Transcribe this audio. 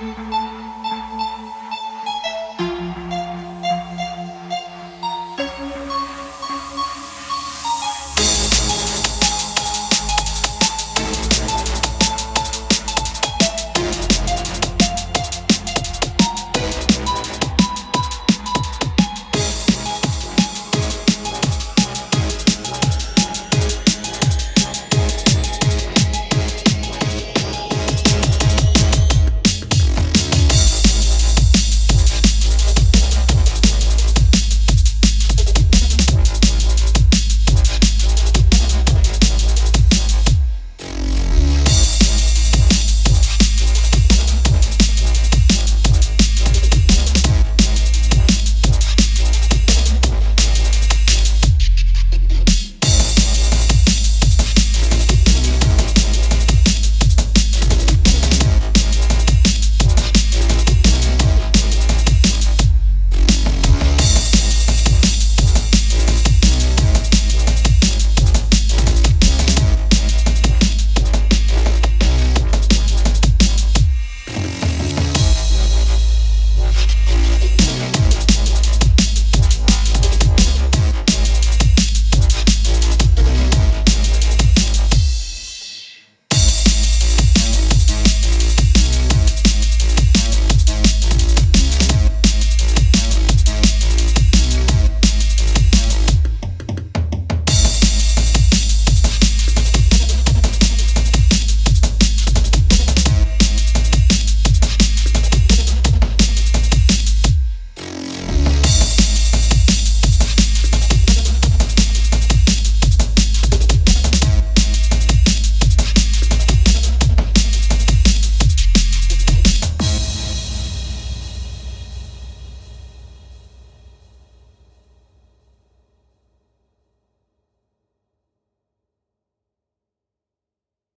Música